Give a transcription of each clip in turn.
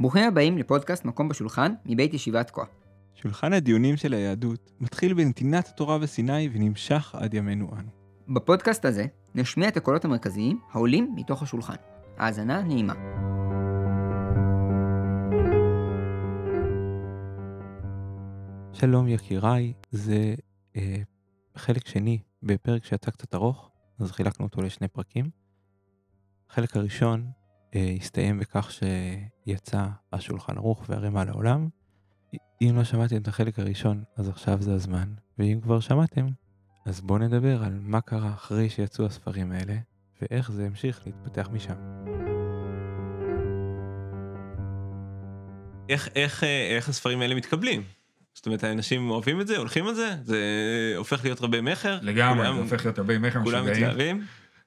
ברוכים הבאים לפודקאסט מקום בשולחן מבית ישיבת תקוע. שולחן הדיונים של היהדות מתחיל בנתינת התורה בסיני ונמשך עד ימינו אנו. בפודקאסט הזה נשמיע את הקולות המרכזיים העולים מתוך השולחן. האזנה נעימה. שלום יקיריי, זה אה, חלק שני בפרק שיצא קצת ארוך, אז חילקנו אותו לשני פרקים. החלק הראשון הסתיים בכך שיצא השולחן ערוך והרימה לעולם. אם לא שמעתם את החלק הראשון, אז עכשיו זה הזמן, ואם כבר שמעתם, אז בואו נדבר על מה קרה אחרי שיצאו הספרים האלה, ואיך זה המשיך להתפתח משם. איך, איך, אה, איך הספרים האלה מתקבלים? זאת אומרת, האנשים אוהבים את זה, הולכים על זה, זה הופך להיות רבי מכר. לגמרי, כולם- זה הופך להיות הרבה מכר כולם. מתלהבים.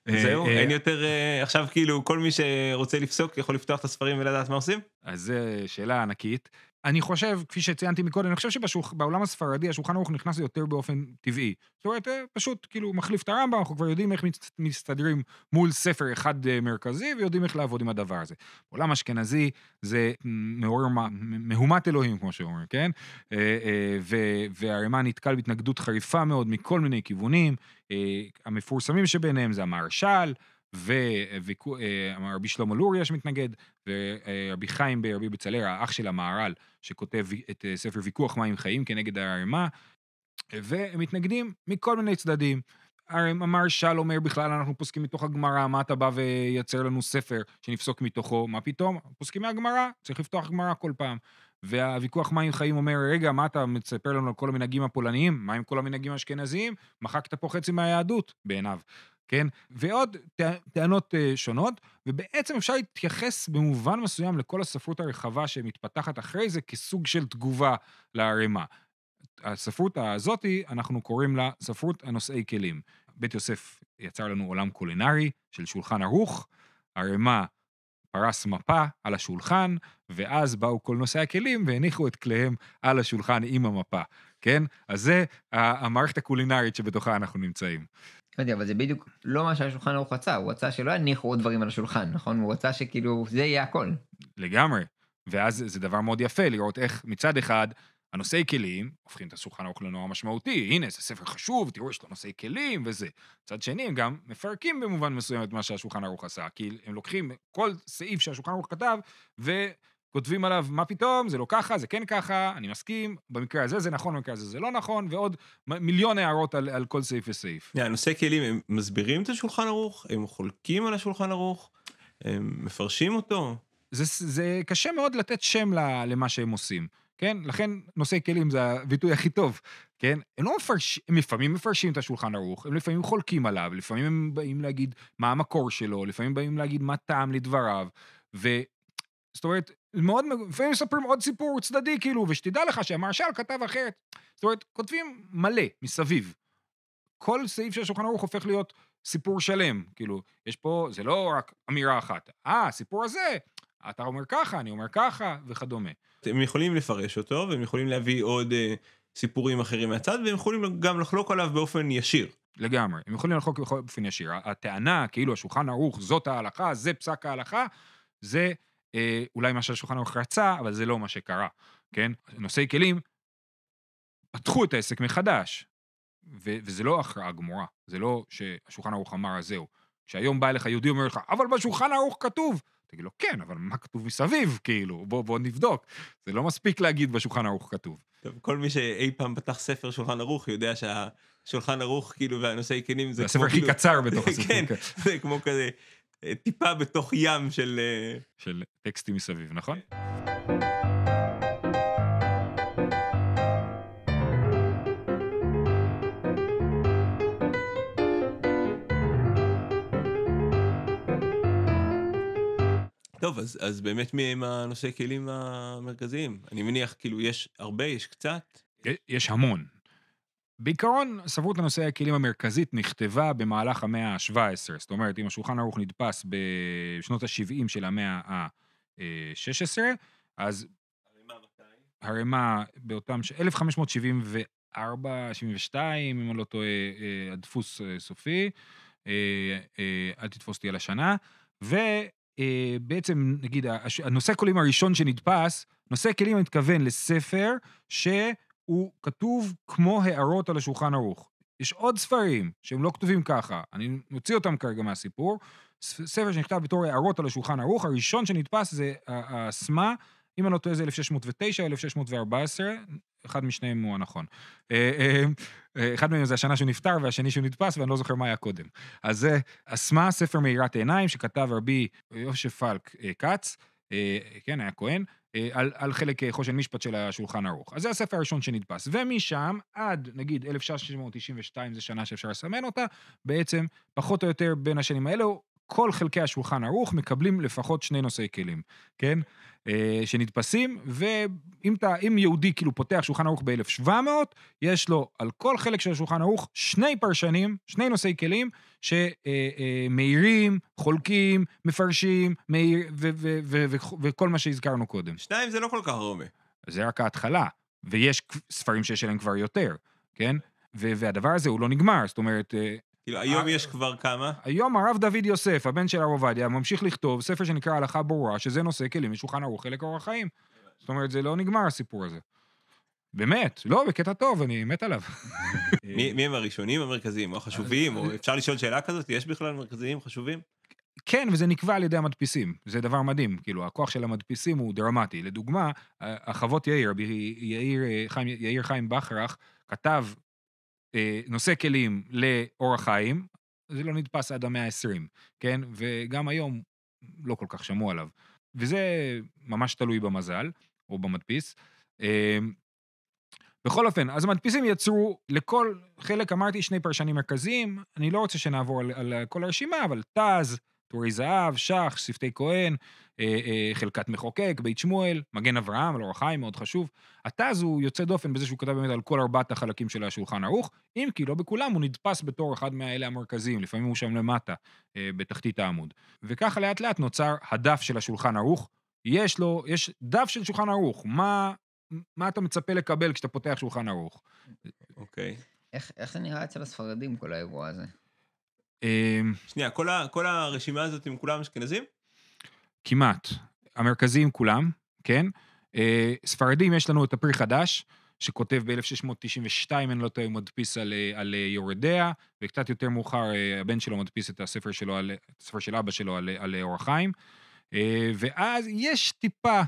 אה, זהו, אה, אין יותר, אה, עכשיו כאילו כל מי שרוצה לפסוק יכול לפתוח את הספרים ולדעת מה עושים? אז זו שאלה ענקית. אני חושב, כפי שציינתי מקודם, אני חושב שבעולם הספרדי השולחן ערוך נכנס יותר באופן טבעי. זאת אומרת, אה, פשוט כאילו מחליף את הרמב"ם, אנחנו כבר יודעים איך מסתדרים מול ספר אחד אה, מרכזי, ויודעים איך לעבוד עם הדבר הזה. בעולם אשכנזי זה מעורר מה- מהומת אלוהים, כמו שאומרים, כן? אה, והרימה נתקל בהתנגדות חריפה מאוד מכל מיני כיוונים. המפורסמים שביניהם זה המהרש"ל, ורבי שלמה לוריה שמתנגד, ורבי חיים ברבי בצלאל, האח של המהר"ל, שכותב את אה, ספר ויכוח מים חיים כנגד הערימה, והם מתנגדים מכל מיני צדדים. הרי המהרש"ל אומר בכלל, אנחנו פוסקים מתוך הגמרא, מה אתה בא וייצר לנו ספר שנפסוק מתוכו? מה פתאום? פוסקים מהגמרא, צריך לפתוח גמרא כל פעם. והוויכוח מים חיים אומר, רגע, מה אתה מספר לנו על כל המנהגים הפולניים? מה עם כל המנהגים האשכנזיים? מחקת פה חצי מהיהדות, בעיניו. כן? ועוד טע- טענות אה, שונות, ובעצם אפשר להתייחס במובן מסוים לכל הספרות הרחבה שמתפתחת אחרי זה כסוג של תגובה לערימה. הספרות הזאתי, אנחנו קוראים לה ספרות הנושאי כלים. בית יוסף יצר לנו עולם קולינרי של שולחן ערוך, ערימה פרס מפה על השולחן, ואז באו כל נושאי הכלים והניחו את כליהם על השולחן עם המפה, כן? אז זה המערכת הקולינרית שבתוכה אנחנו נמצאים. יודע, אבל זה בדיוק לא מה שהשולחן ערוך רצה, הוא רצה שלא יניחו עוד דברים על השולחן, נכון? הוא רצה שכאילו זה יהיה הכל. לגמרי. ואז זה דבר מאוד יפה לראות איך מצד אחד הנושאי כלים הופכים את השולחן ערוך לנורא משמעותי, הנה זה ספר חשוב, תראו יש לו נושאי כלים וזה. מצד שני הם גם מפרקים במובן מסוים את מה שהשולחן ערוך עשה, כי הם לוקחים כל סעיף שהשולחן ערוך כתב וכותבים עליו מה פתאום, זה לא ככה, זה כן ככה, אני מסכים, במקרה הזה זה נכון, במקרה הזה זה לא נכון, ועוד מיליון הערות על, על כל סעיף וסעיף. הנושאי כלים, הם מסבירים את השולחן ערוך? הם חולקים על השולחן ערוך? הם מפרשים אותו? זה, זה קשה מאוד לתת שם למה שהם עושים, כן? לכן נושאי כלים זה הביטוי הכי טוב, כן? הם לא מפרשים, הם לפעמים מפרשים את השולחן ערוך, הם לפעמים חולקים עליו, לפעמים הם באים להגיד מה המקור שלו, לפעמים באים להגיד מה טעם לדבריו, ו... זאת אומרת, מאוד, לפעמים מספרים עוד סיפור צדדי, כאילו, ושתדע לך שהמהרש"ל כתב אחרת. זאת אומרת, כותבים מלא מסביב. כל סעיף של השולחן ערוך הופך להיות סיפור שלם, כאילו, יש פה, זה לא רק אמירה אחת. אה, הסיפור הזה, אתה אומר ככה, אני אומר ככה, וכדומה. הם יכולים לפרש אותו, והם יכולים להביא עוד אה, סיפורים אחרים מהצד, והם יכולים גם לחלוק עליו באופן ישיר. לגמרי. הם יכולים לחלוק באופן ישיר. הטענה, כאילו השולחן ערוך, זאת ההלכה, זה פסק ההלכה, זה אה, אולי מה שהשולחן ערוך רצה, אבל זה לא מה שקרה, כן? נושאי כלים פתחו את העסק מחדש, ו- וזה לא הכרעה גמורה, זה לא שהשולחן ערוך אמר, אז זהו. כשהיום בא אליך יהודי אומר לך, אבל בשולחן ערוך כתוב. תגיד לו, כן, אבל מה כתוב מסביב, כאילו? בוא, בוא נבדוק. זה לא מספיק להגיד בשולחן ערוך כתוב. טוב, כל מי שאי פעם פתח ספר שולחן ערוך יודע שהשולחן ערוך כאילו והנושאי כלים זה זה הספר כמו הכי כאילו, קצר בתוך הסיפור. כן, כן. זה כמו כזה טיפה בתוך ים של... אה, של טקסטים מסביב, נכון? טוב, אז, אז באמת מי הם הנושאי כלים המרכזיים? אני מניח כאילו יש הרבה, יש קצת. יש המון. בעיקרון, ספרות הנושאי הכלים המרכזית נכתבה במהלך המאה ה-17. זאת אומרת, אם השולחן ערוך נדפס בשנות ה-70 של המאה ה-16, אז הרימה באותם... ש- 1574, 72, אם אני לא טועה, אה, הדפוס אה, סופי. אה, אל תתפוס אותי על השנה. ו... אה, בעצם, נגיד, הנושא כלים הראשון שנדפס, נושא כלים, אני מתכוון לספר שהוא כתוב כמו הערות על השולחן ערוך. יש עוד ספרים שהם לא כתובים ככה, אני מוציא אותם כרגע מהסיפור. ספר שנכתב בתור הערות על השולחן ערוך, הראשון שנדפס זה הסמה, אם אני לא טועה זה 1609, 1614, אחד משניהם הוא הנכון. אה, אה, אה, אחד מהם זה השנה שהוא נפטר והשני שהוא נדפס, ואני לא זוכר מה היה קודם. אז זה אסמה, ספר מאירת עיניים, שכתב רבי יושב פלק כץ, כן, היה כהן, על, על חלק אה, חושן משפט של השולחן ערוך. אז זה הספר הראשון שנדפס. ומשם, עד נגיד 1692, זו שנה שאפשר לסמן אותה, בעצם, פחות או יותר בין השנים האלו, כל חלקי השולחן ערוך מקבלים לפחות שני נושאי כלים, כן? אה, שנדפסים, ואם אתה, אם יהודי כאילו פותח שולחן ערוך ב-1700, יש לו על כל חלק של השולחן ערוך שני פרשנים, שני נושאי כלים, שמאירים, חולקים, מפרשים, מאיר, ו- ו- ו- וכל מה שהזכרנו קודם. שניים זה לא כל כך הרבה. זה רק ההתחלה, ויש ספרים שיש עליהם כבר יותר, כן? והדבר הזה הוא לא נגמר, זאת אומרת, אה, כאילו, היום אה, יש כבר כמה? היום הרב דוד יוסף, הבן של הרב עובדיה, ממשיך לכתוב ספר שנקרא הלכה ברורה, שזה נושא כלים משולחן ערוך חלק אורח חיים. זאת אומרת, זה לא נגמר הסיפור הזה. באמת, לא, בקטע טוב, אני מת עליו. מי הם הראשונים המרכזיים, או החשובים, או אפשר לשאול שאלה כזאת? יש בכלל מרכזיים חשובים? כן, וזה נקבע על ידי המדפיסים, זה דבר מדהים, כאילו, הכוח של המדפיסים הוא דרמטי. לדוגמה, החוות יאיר, יאיר אה, חיים, יאיר חיים בכרך, כתב נושא כלים לאורח חיים, זה לא נדפס עד המאה ה-20, כן? וגם היום לא כל כך שמעו עליו. וזה ממש תלוי במזל, או במדפיס. אה, בכל אופן, אז המדפיסים יצרו לכל חלק, אמרתי, שני פרשנים מרכזיים, אני לא רוצה שנעבור על, על כל הרשימה, אבל תז, טורי זהב, שח, שפתי כהן, אה, אה, חלקת מחוקק, בית שמואל, מגן אברהם, על החיים, מאוד חשוב. התז הוא יוצא דופן בזה שהוא כתב באמת על כל ארבעת החלקים של השולחן ערוך, אם כי לא בכולם הוא נדפס בתור אחד מהאלה המרכזיים, לפעמים הוא שם למטה, אה, בתחתית העמוד. וככה לאט לאט נוצר הדף של השולחן ערוך. יש לו, יש דף של שולחן ערוך, מה, מה אתה מצפה לקבל כשאתה פותח שולחן ערוך? אוקיי. איך, איך זה נראה אצל הספרדים, כל האירוע הזה? אה, שנייה, כל ה- כל הרשימה הזאת הם כולם אשכנזים? כמעט. המרכזיים כולם, כן? אה, ספרדים, יש לנו את הפרי חדש, שכותב ב-1692, אני לא טועה, הוא מדפיס על, אה, על אה, יורדיה, וקצת יותר מאוחר הבן שלו מדפיס את הספר שלו, על, את הספר של אבא שלו על, על אור החיים. ואז יש טיפה,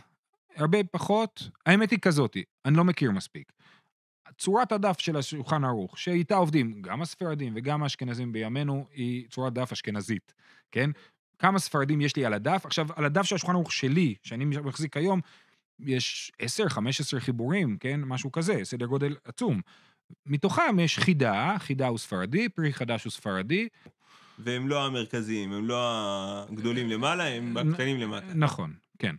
הרבה פחות, האמת היא כזאתי, אני לא מכיר מספיק. צורת הדף של השולחן ערוך, שאיתה עובדים גם הספרדים וגם האשכנזים בימינו, היא צורת דף אשכנזית, כן? כמה ספרדים יש לי על הדף. עכשיו, על הדף של השולחן ערוך שלי, שאני מחזיק היום, יש 10-15 חיבורים, כן? משהו כזה, סדר גודל עצום. מתוכם יש חידה, חידה הוא ספרדי, פרי חדש הוא ספרדי. והם לא המרכזיים, הם לא הגדולים למעלה, הם הקטנים למטה. נכון, כן.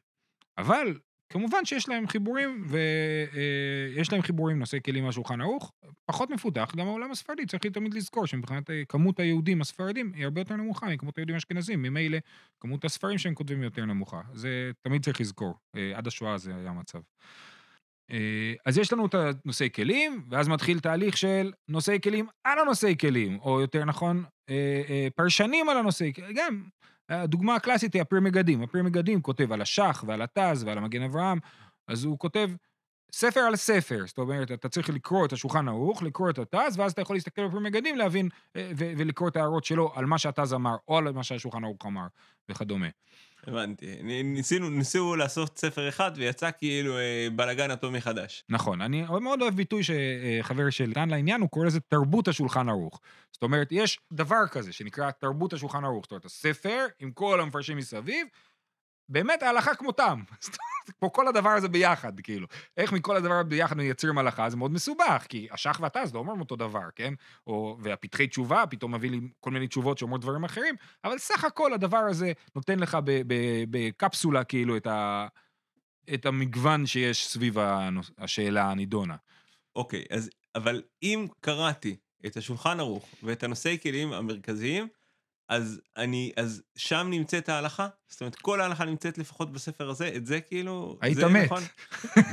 אבל כמובן שיש להם חיבורים, ויש להם חיבורים נושאי כלים מהשולחן ערוך, פחות מפותח, גם העולם הספרדי, צריך תמיד לזכור שמבחינת אה, כמות היהודים הספרדים היא הרבה יותר נמוכה מכמות היהודים האשכנזים, ממילא כמות הספרים שהם כותבים יותר נמוכה. זה תמיד צריך לזכור, אה, עד השואה זה היה המצב. אה, אז יש לנו את הנושאי כלים, ואז מתחיל תהליך של נושאי כלים על הנושאי כלים, או יותר נכון, פרשנים על הנושאי כלים, גם הדוגמה הקלאסית היא הפרי מגדים. הפרי מגדים כותב על השח ועל התז ועל המגן אברהם, אז הוא כותב ספר על ספר, זאת אומרת, אתה צריך לקרוא את השולחן ערוך, לקרוא את התז, ואז אתה יכול להסתכל על פרי מגדים, להבין אה, ולקרוא את ההערות שלו על מה שהתז אמר, או על מה שהשולחן ערוך אמר, וכדומה. הבנתי. ניסינו, ניסו לעשות ספר אחד ויצא כאילו אה, בלאגן אטומי חדש. נכון, אני מאוד אוהב ביטוי שחבר שלי נתן לעניין, הוא קורא לזה תרבות השולחן ערוך. זאת אומרת, יש דבר כזה שנקרא תרבות השולחן ערוך. זאת אומרת, הספר עם כל המפרשים מסביב, באמת ההלכה כמותם. כמו כל הדבר הזה ביחד, כאילו. איך מכל הדבר ביחד מייצרים הלכה, זה מאוד מסובך, כי השח והתז לא אומרים אותו דבר, כן? או, והפתחי תשובה פתאום מביא לי כל מיני תשובות שאומרות דברים אחרים, אבל סך הכל הדבר הזה נותן לך בקפסולה, כאילו, את, ה, את המגוון שיש סביב הנוס- השאלה הנידונה. אוקיי, אז, אבל אם קראתי את השולחן ערוך ואת הנושאי כלים המרכזיים, אז אני, אז שם נמצאת ההלכה? זאת אומרת, כל ההלכה נמצאת לפחות בספר הזה, את זה כאילו... היית זה מת. נכון?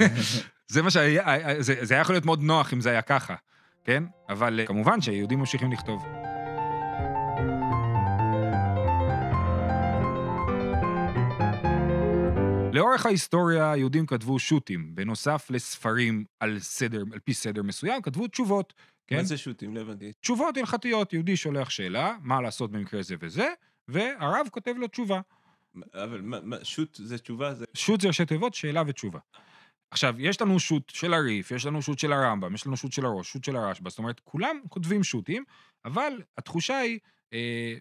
זה מה שהיה, זה, זה היה יכול להיות מאוד נוח אם זה היה ככה, כן? אבל אה, כמובן שיהודים ממשיכים לכתוב. לאורך ההיסטוריה היהודים כתבו שו"תים, בנוסף לספרים על סדר, על פי סדר מסוים, כתבו תשובות, כן? מה זה שו"תים? לא הבנתי. תשובות הלכתיות, יהודי שולח שאלה, מה לעשות במקרה זה וזה, והרב כותב לו תשובה. אבל מה, מה, שו"ת זה תשובה? זה... שו"ת זה ראשי תיבות, שאלה ותשובה. עכשיו, יש לנו שו"ת של הריף, יש לנו שו"ת של הרמב"ם, יש לנו שו"ת של הראש, שו"ת של הרשב"א, זאת אומרת, כולם כותבים שו"תים, אבל התחושה היא אה,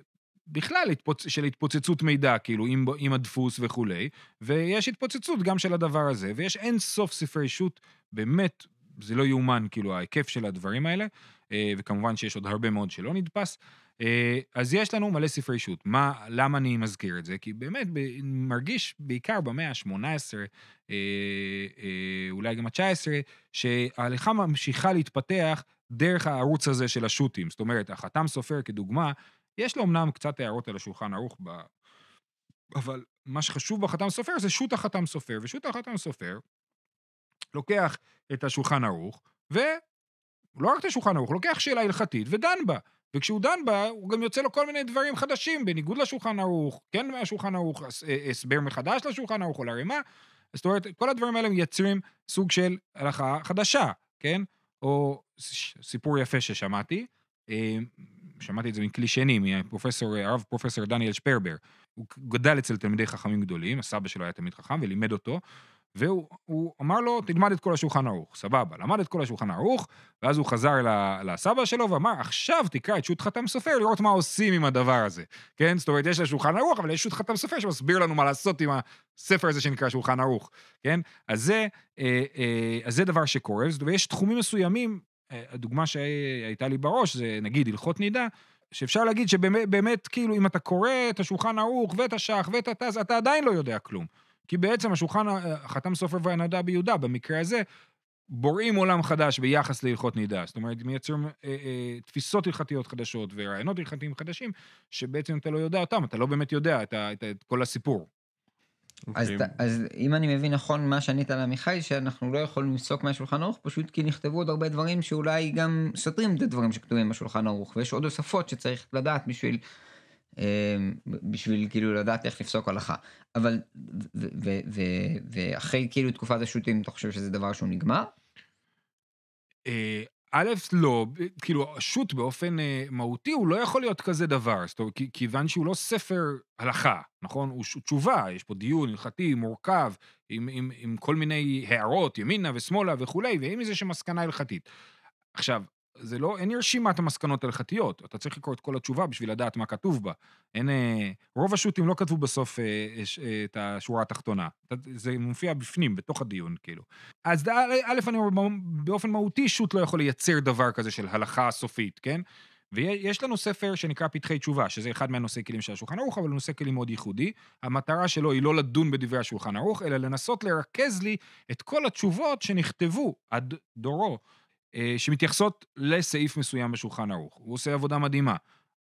בכלל התפוצ... של התפוצצות מידע, כאילו, עם, עם הדפוס וכולי, ויש התפוצצות גם של הדבר הזה, ויש אין סוף ספרי שו"ת, באמת, זה לא יאומן, כאילו, ההיקף של הדברים האלה, אה, וכמובן שיש עוד הרבה מאוד שלא נדפס. אה, אז יש לנו מלא ספרי שו"ת. מה, למה אני מזכיר את זה? כי באמת, מרגיש בעיקר במאה ה-18, אה, אה, אולי גם ה-19, שההליכה ממשיכה להתפתח דרך הערוץ הזה של השו"תים. זאת אומרת, החתם סופר כדוגמה, יש לו אמנם קצת הערות על השולחן ערוך, ב... אבל מה שחשוב בחתם סופר זה שו"ת החתם סופר, ושו"ת החתם סופר לוקח את השולחן ערוך, ולא רק את השולחן ערוך, לוקח שאלה הלכתית ודן בה. וכשהוא דן בה, הוא גם יוצא לו כל מיני דברים חדשים, בניגוד לשולחן ערוך, כן מהשולחן ערוך, אה, הסבר מחדש לשולחן ערוך או לרימה. זאת אומרת, כל הדברים האלה מייצרים סוג של הלכה חדשה, כן? או סיפור יפה ששמעתי, אה, שמעתי את זה מכלי שני, מפרופסור, הרב פרופסור דניאל שפרבר. הוא גדל אצל תלמידי חכמים גדולים, הסבא שלו היה תלמיד חכם ולימד אותו, והוא הוא אמר לו, תלמד את כל השולחן ערוך. סבבה, למד את כל השולחן ערוך, ואז הוא חזר לסבא שלו ואמר, עכשיו תקרא את שו"ת חתם סופר, לראות מה עושים עם הדבר הזה. כן? זאת אומרת, יש לה שולחן ערוך, אבל יש שו"ת חתם סופר שמסביר לנו מה לעשות עם הספר הזה שנקרא שולחן ערוך. כן? אז זה, אה, אה, אז זה דבר שקורה, ויש תחומים מסוימים, אה, הדוגמה שהייתה לי בראש, זה נגיד הלכות נידה, שאפשר להגיד שבאמת, באמת, כאילו, אם אתה קורא את השולחן ערוך ואת השח ואת התז, אתה עדיין לא יודע כלום. כי בעצם השולחן, החתם סופר והנהדה ביהודה, במקרה הזה, בוראים עולם חדש ביחס להלכות נידה. זאת אומרת, מייצרים אה, אה, תפיסות הלכתיות חדשות ורעיונות הלכתיים חדשים, שבעצם אתה לא יודע אותם, אתה לא באמת יודע את, ה, את, את כל הסיפור. אז, אוקיי. ת- אז אם אני מבין נכון מה שענית לעמיחי, שאנחנו לא יכולים לפסוק מהשולחן ערוך, פשוט כי נכתבו עוד הרבה דברים שאולי גם סותרים את הדברים שכתובים בשולחן ערוך, ויש עוד תוספות שצריך לדעת בשביל, אה, בשביל כאילו לדעת איך לפסוק הלכה. אבל, ואחרי כאילו תקופת השו"תים, אתה חושב שזה דבר שהוא נגמר? אה, א', לא, כאילו, השו"ת באופן אה, מהותי הוא לא יכול להיות כזה דבר, זאת אומרת, כי- כיוון שהוא לא ספר הלכה, נכון? הוא תשובה, יש פה דיון הלכתי מורכב, עם, עם, עם כל מיני הערות, ימינה ושמאלה וכולי, ועם איזושהי מסקנה הלכתית. עכשיו, זה לא, אין רשימת המסקנות ההלכתיות, אתה צריך לקרוא את כל התשובה בשביל לדעת מה כתוב בה. אין, אה, רוב השו"תים לא כתבו בסוף אה, אה, אה, את השורה התחתונה. זה מופיע בפנים, בתוך הדיון, כאילו. אז א', א', אני אומר, באופן מהותי שו"ת לא יכול לייצר דבר כזה של הלכה סופית, כן? ויש לנו ספר שנקרא פתחי תשובה, שזה אחד מהנושאי כלים של השולחן ערוך, אבל הוא נושא כלים מאוד ייחודי. המטרה שלו היא לא לדון בדברי השולחן ערוך, אלא לנסות לרכז לי את כל התשובות שנכתבו עד דורו, אה, שמתייחסות לסעיף מסוים בשולחן ערוך. הוא עושה עבודה מדהימה.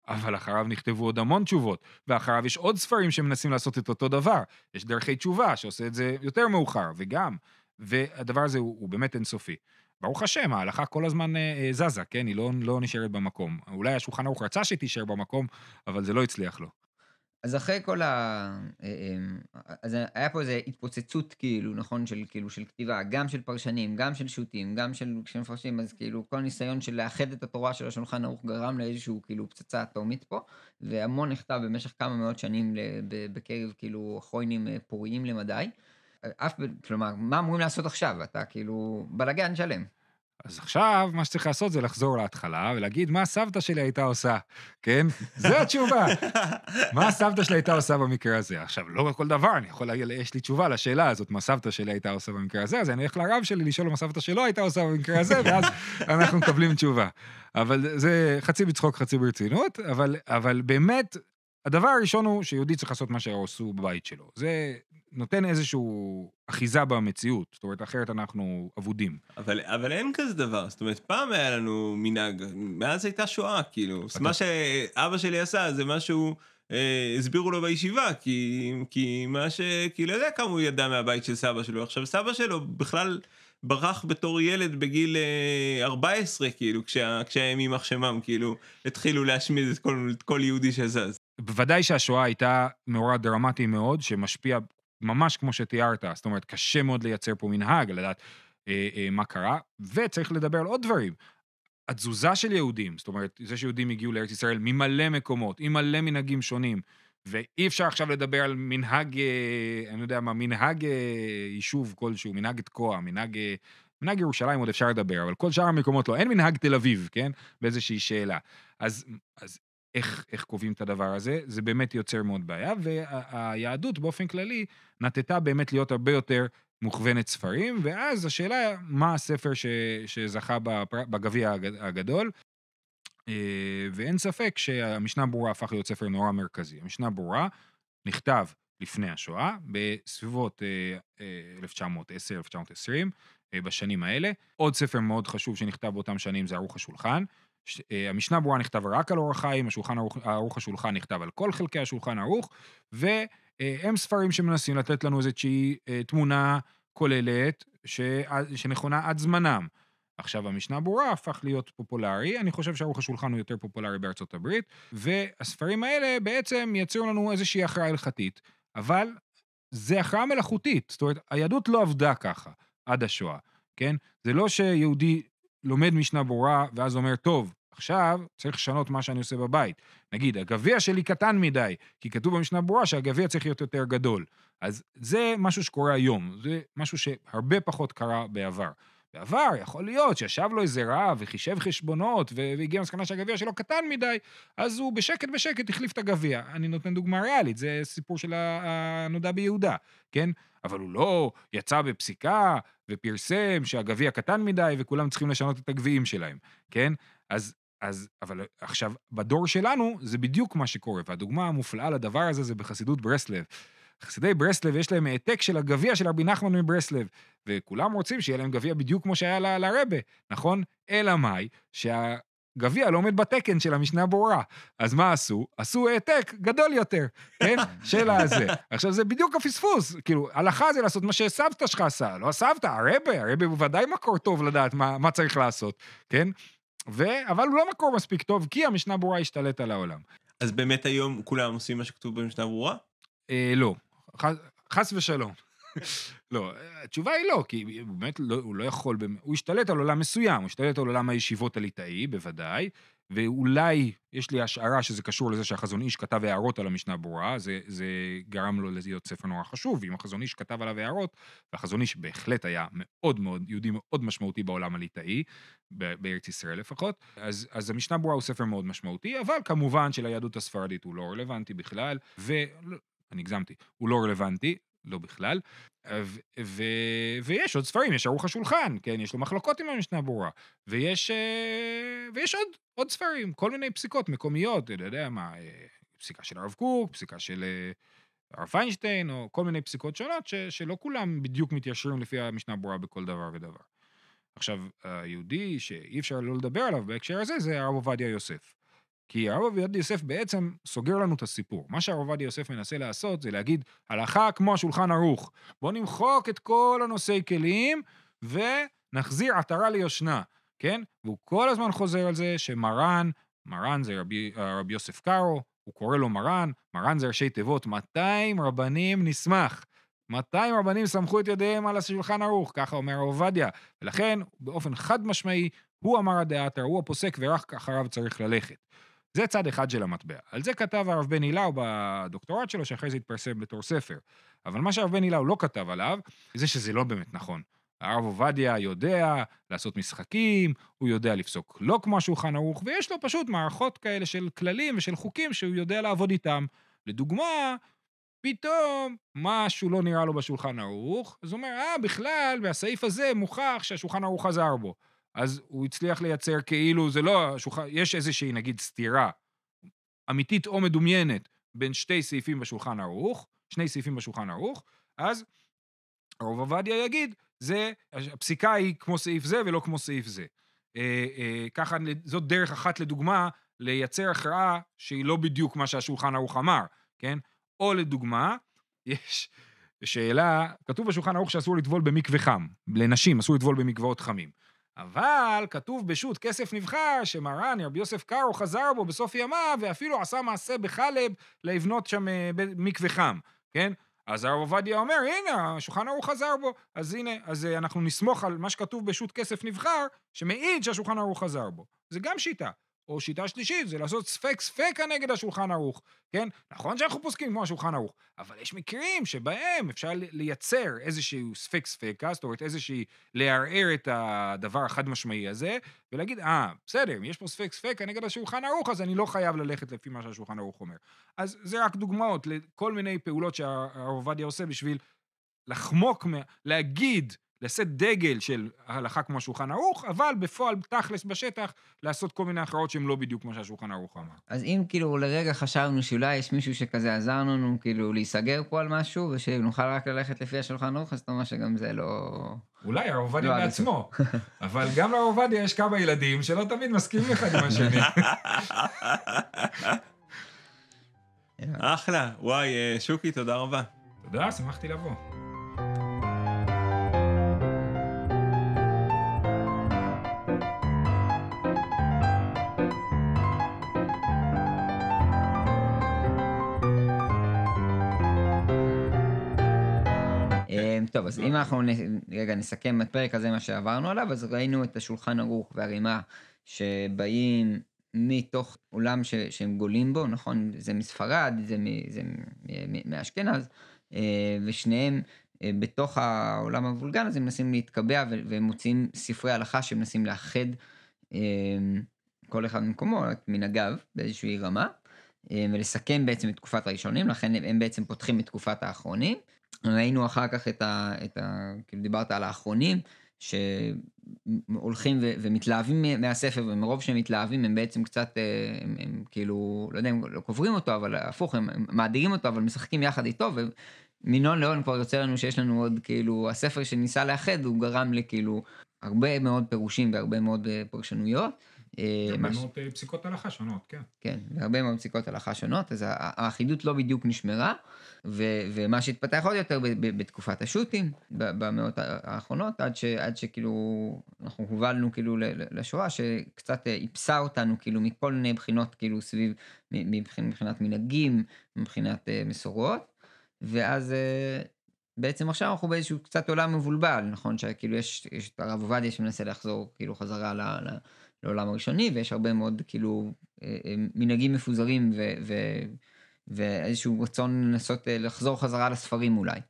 אבל אחריו נכתבו עוד המון תשובות, ואחריו יש עוד ספרים שמנסים לעשות את אותו דבר. יש דרכי תשובה שעושה את זה יותר מאוחר, וגם, והדבר הזה הוא, הוא באמת אינסופי. ברוך השם, ההלכה כל הזמן אה, אה, זזה, כן? היא לא, לא נשארת במקום. אולי השולחן ערוך רצה שהיא תישאר במקום, אבל זה לא הצליח לו. אז אחרי כל ה... אה, אה, אז היה פה איזו התפוצצות כאילו, נכון, של כאילו של כתיבה, גם של פרשנים, גם של שו"תים, גם של כשמפרשים, אז כאילו כל ניסיון של לאחד את התורה של השולחן ערוך גרם לאיזשהו כאילו פצצה אטומית פה, והמון נכתב במשך כמה מאות שנים בקרב כאילו חוינים אה, פוריים למדי. אף, כלומר, מה אמורים לעשות עכשיו? אתה כאילו בלאגן שלם. אז עכשיו, מה שצריך לעשות זה לחזור להתחלה ולהגיד מה סבתא שלי הייתה עושה, כן? זו התשובה. מה סבתא שלי הייתה עושה במקרה הזה? עכשיו, לא כל דבר, אני יכול להגיד, יש לי תשובה לשאלה הזאת, מה סבתא שלי הייתה עושה במקרה הזה, אז אני אלך לרב שלי לשאול מה סבתא שלו הייתה עושה במקרה הזה, ואז אנחנו מקבלים תשובה. אבל זה חצי בצחוק, חצי ברצינות, אבל, אבל באמת, הדבר הראשון הוא שיהודי צריך לעשות מה שעשו בבית שלו. זה נותן איזושהי אחיזה במציאות, זאת אומרת, אחרת אנחנו אבודים. אבל, אבל אין כזה דבר, זאת אומרת, פעם היה לנו מנהג, מאז הייתה שואה, כאילו, אתה- מה שאבא שלי עשה זה משהו, אה, הסבירו לו בישיבה, כי, כי מה ש... כי לא יודע כמה הוא ידע מהבית של סבא שלו. עכשיו, סבא שלו בכלל ברח בתור ילד בגיל אה, 14, כאילו, כשה, כשהם יימח שמם, כאילו, התחילו להשמיד את כל, את כל יהודי שזז. בוודאי שהשואה הייתה מאורע דרמטי מאוד, שמשפיע ממש כמו שתיארת, זאת אומרת, קשה מאוד לייצר פה מנהג, לדעת אה, אה, מה קרה, וצריך לדבר על עוד דברים. התזוזה של יהודים, זאת אומרת, זה שיהודים הגיעו לארץ ישראל ממלא מקומות, עם מלא מנהגים שונים, ואי אפשר עכשיו לדבר על מנהג, אה, אני יודע מה, מנהג אה, יישוב כלשהו, מנהג תקוע, מנהג... אה, מנהג ירושלים עוד אפשר לדבר, אבל כל שאר המקומות לא. אין מנהג תל אביב, כן? באיזושהי שאלה. אז, אז איך, איך קובעים את הדבר הזה? זה באמת יוצר מאוד בעיה, והיהדות באופן כללי נטטה באמת להיות הרבה יותר מוכוונת ספרים, ואז השאלה, מה הספר ש, שזכה בגביע הגד- הגדול? אה, ואין ספק שהמשנה ברורה הפך להיות ספר נורא מרכזי. המשנה ברורה נכתב לפני השואה, בסביבות אה, אה, 1910-1920, אה, בשנים האלה. עוד ספר מאוד חשוב שנכתב באותם שנים זה ערוך השולחן. אה, המשנה ברורה נכתב רק על אורח חיים, השולחן ערוך, ערוך השולחן נכתב על כל חלקי השולחן ערוך, והם ספרים שמנסים לתת לנו איזושהי אה, תמונה כוללת ש... שנכונה עד זמנם. עכשיו, המשנה ברורה הפך להיות פופולרי, אני חושב שערוך השולחן הוא יותר פופולרי בארצות הברית, והספרים האלה בעצם יצרו לנו איזושהי הכרעה הלכתית, אבל זה הכרעה מלאכותית, זאת אומרת, היהדות לא עבדה ככה עד השואה, כן? זה לא שיהודי לומד משנה ברורה, ואז אומר, טוב, עכשיו צריך לשנות מה שאני עושה בבית. נגיד, הגביע שלי קטן מדי, כי כתוב במשנה ברורה שהגביע צריך להיות יותר גדול. אז זה משהו שקורה היום, זה משהו שהרבה פחות קרה בעבר. בעבר, יכול להיות שישב לו איזה רב וחישב חשבונות והגיע למסקנה שהגביע שלו קטן מדי, אז הוא בשקט בשקט החליף את הגביע. אני נותן דוגמה ריאלית, זה סיפור של הנודע ביהודה, כן? אבל הוא לא יצא בפסיקה ופרסם שהגביע קטן מדי וכולם צריכים לשנות את הגביעים שלהם, כן? אז, אז, אבל עכשיו, בדור שלנו זה בדיוק מה שקורה, והדוגמה המופלאה לדבר הזה זה בחסידות ברסלב. חסידי ברסלב יש להם העתק של הגביע של רבי נחמן מברסלב, וכולם רוצים שיהיה להם גביע בדיוק כמו שהיה לרבה, נכון? אלא מאי? שהגביע לא עומד בתקן של המשנה ברורה. אז מה עשו? עשו העתק גדול יותר, כן? של הזה. עכשיו, זה בדיוק הפספוס. כאילו, הלכה זה לעשות מה שסבתא שלך עשה, לא הסבתא, הרבה, הרבה הוא ודאי מקור טוב לדעת מה, מה צריך לעשות, כן? ו... אבל הוא לא מקור מספיק טוב, כי המשנה ברורה השתלט על העולם. אז באמת היום כולם עושים מה שכתוב במשנה ברורה? אה, לא, חס, חס ושלום. לא, התשובה היא לא, כי באמת לא, הוא לא יכול, הוא השתלט על עולם מסוים, הוא השתלט על עולם הישיבות הליטאי, בוודאי, ואולי יש לי השערה שזה קשור לזה שהחזון איש כתב הערות על המשנה ברורה, זה, זה גרם לו להיות ספר נורא חשוב, ואם החזון איש כתב עליו הערות, והחזון איש בהחלט היה מאוד מאוד, יהודי מאוד משמעותי בעולם הליטאי, בארץ ישראל לפחות, אז, אז המשנה ברורה הוא ספר מאוד משמעותי, אבל כמובן שליהדות הספרדית הוא לא רלוונטי בכלל, ואני הגזמתי, הוא לא רלוונטי, לא בכלל, ו- ו- ויש עוד ספרים, יש ערוך השולחן, כן, יש לו מחלוקות עם המשנה ברורה, ויש, אה, ויש עוד, עוד ספרים, כל מיני פסיקות מקומיות, אתה יודע מה, אה, פסיקה של הרב קוק, פסיקה של אה, הרב פיינשטיין, או כל מיני פסיקות שונות, ש- שלא כולם בדיוק מתיישרים לפי המשנה ברורה בכל דבר ודבר. עכשיו, היהודי שאי אפשר לא לדבר עליו בהקשר הזה, זה הרב עובדיה יוסף. כי הרב עובדיה יוסף בעצם סוגר לנו את הסיפור. מה שהרב עובדיה יוסף מנסה לעשות זה להגיד, הלכה כמו השולחן ערוך. בואו נמחוק את כל הנושאי כלים ונחזיר עטרה ליושנה, כן? והוא כל הזמן חוזר על זה שמרן, מרן זה רבי, רבי יוסף קארו, הוא קורא לו מרן, מרן זה ראשי תיבות, 200 רבנים נשמח. 200 רבנים סמכו את ידיהם על השולחן ערוך, ככה אומר הרב עובדיה. ולכן, באופן חד משמעי, הוא אמר הדעתר, הוא הפוסק, ורק אחריו צריך ללכת. זה צד אחד של המטבע. על זה כתב הרב בן הילאו בדוקטורט שלו, שאחרי זה התפרסם בתור ספר. אבל מה שהרב בן הילאו לא כתב עליו, זה שזה לא באמת נכון. הרב עובדיה יודע לעשות משחקים, הוא יודע לפסוק לא כמו השולחן ערוך, ויש לו פשוט מערכות כאלה של כללים ושל חוקים שהוא יודע לעבוד איתם. לדוגמה, פתאום משהו לא נראה לו בשולחן ערוך, אז הוא אומר, אה, בכלל, בסעיף הזה מוכח שהשולחן ערוך חזר בו. אז הוא הצליח לייצר כאילו, זה לא, השולחן, יש איזושהי, נגיד, סתירה אמיתית או מדומיינת בין שתי סעיפים בשולחן ערוך, שני סעיפים בשולחן ערוך, אז הרב עובדיה יגיד, זה, הפסיקה היא כמו סעיף זה ולא כמו סעיף זה. אה, אה, ככה, זאת דרך אחת לדוגמה, לייצר הכרעה שהיא לא בדיוק מה שהשולחן ערוך אמר, כן? או לדוגמה, יש שאלה, כתוב בשולחן ערוך שאסור לטבול במקווה חם, לנשים אסור לטבול במקוואות חמים. אבל כתוב בשו"ת כסף נבחר, שמרן רבי יוסף קארו חזר בו בסוף ימיו, ואפילו עשה מעשה בחלב לבנות שם אה, מקווה חם, כן? אז הרב עובדיה אומר, הנה, השולחן ערוך חזר בו. אז הנה, אז אה, אנחנו נסמוך על מה שכתוב בשו"ת כסף נבחר, שמעיד שהשולחן ערוך חזר בו. זה גם שיטה. או שיטה שלישית, זה לעשות ספק ספקה נגד השולחן ערוך, כן? נכון שאנחנו פוסקים כמו השולחן ערוך, אבל יש מקרים שבהם אפשר לייצר איזשהו ספק ספקה, זאת אומרת איזושהי, לערער את הדבר החד משמעי הזה, ולהגיד, אה, בסדר, אם יש פה ספק ספקה נגד השולחן ערוך, אז אני לא חייב ללכת לפי מה שהשולחן ערוך אומר. אז זה רק דוגמאות לכל מיני פעולות שהרב עובדיה עושה בשביל לחמוק, מה- להגיד, לשאת דגל של ההלכה כמו השולחן ערוך, אבל בפועל, תכלס בשטח, לעשות כל מיני הכרעות שהן לא בדיוק מה שהשולחן ערוך אמר. אז אם כאילו לרגע חשבנו שאולי יש מישהו שכזה עזר לנו כאילו להיסגר פה על משהו, ושנוכל רק ללכת לפי השולחן ערוך, אז אתה אומר שגם זה לא... אולי הרב לא עובדיה עד בעצמו, אבל גם לרב עובדיה יש כמה ילדים שלא תמיד מסכימים אחד עם השני. אחלה, וואי, אה, שוקי, תודה רבה. תודה, שמחתי לבוא. טוב, אז אם אנחנו רגע נסכם בפרק הזה מה שעברנו עליו, אז ראינו את השולחן ערוך והרימה שבאים מתוך עולם ש, שהם גולים בו, נכון? זה מספרד, זה, מ, זה מ- מאשכנז, אה, ושניהם אה, בתוך העולם המבולגן הזה מנסים להתקבע ו- והם מוצאים ספרי הלכה שמנסים לאחד אה, כל אחד ממקומו, את מנהגיו באיזושהי רמה, ולסכם בעצם את תקופת הראשונים, לכן הם בעצם פותחים את תקופת האחרונים. ראינו אחר כך את ה... את ה כאילו דיברת על האחרונים, שהולכים ו- ומתלהבים מה- מהספר, ומרוב שהם מתלהבים הם בעצם קצת, אה, הם, הם כאילו, לא יודע אם לא קוברים אותו, אבל הפוך, הם, הם מאדירים אותו, אבל משחקים יחד איתו, ומנון לאון כבר יוצא לנו שיש לנו עוד, כאילו, הספר שניסה לאחד, הוא גרם לכאילו הרבה מאוד פירושים והרבה מאוד אה, פרשנויות. אה, הרבה אה, פסיקות הלכה שונות, כן. כן, והרבה מאוד פסיקות הלכה שונות, אז האחידות לא בדיוק נשמרה, ו- ומה שהתפתח עוד יותר ב- ב- בתקופת השו"תים, במאות האחרונות, עד, ש- עד שכאילו אנחנו הובלנו כאילו לשואה, שקצת אה, איפסה אותנו כאילו מכל מיני בחינות כאילו סביב, מבחינת, מבחינת מנהגים, מבחינת מסורות, ואז בעצם עכשיו אנחנו באיזשהו קצת עולם מבולבל, נכון? שכאילו יש, יש את הרב עובדיה שמנסה לחזור כאילו חזרה ל... ל לעולם הראשוני, ויש הרבה מאוד כאילו אה, אה, מנהגים מפוזרים ו, ו, ואיזשהו רצון לנסות אה, לחזור חזרה לספרים אולי.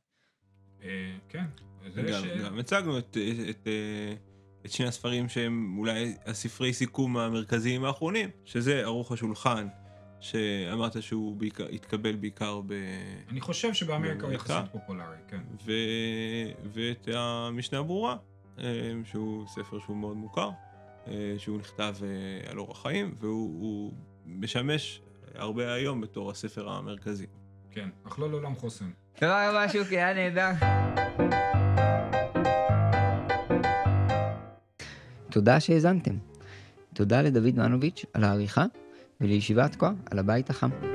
כן. זה גם, ש- גם הצגנו את, את, שני הספרים שהם אולי הספרי סיכום המרכזיים האחרונים, שזה ערוך השולחן, שאמרת שהוא בעיקר, התקבל בעיקר ב... אני חושב שבאמריקה הוא? יחסית פופולרי, כן. ו... ואת המשנה הברורה, שהוא ספר שהוא מאוד מוכר, שהוא נכתב אה, על אורח חיים, והוא הוא משמש הרבה היום בתור הספר המרכזי. כן, אך לא לעולם חוסן. תודה רבה שוקי, היה נהדר. תודה שהאזנתם. תודה לדוד מנוביץ' על העריכה, ולישיבת כה על הבית החם.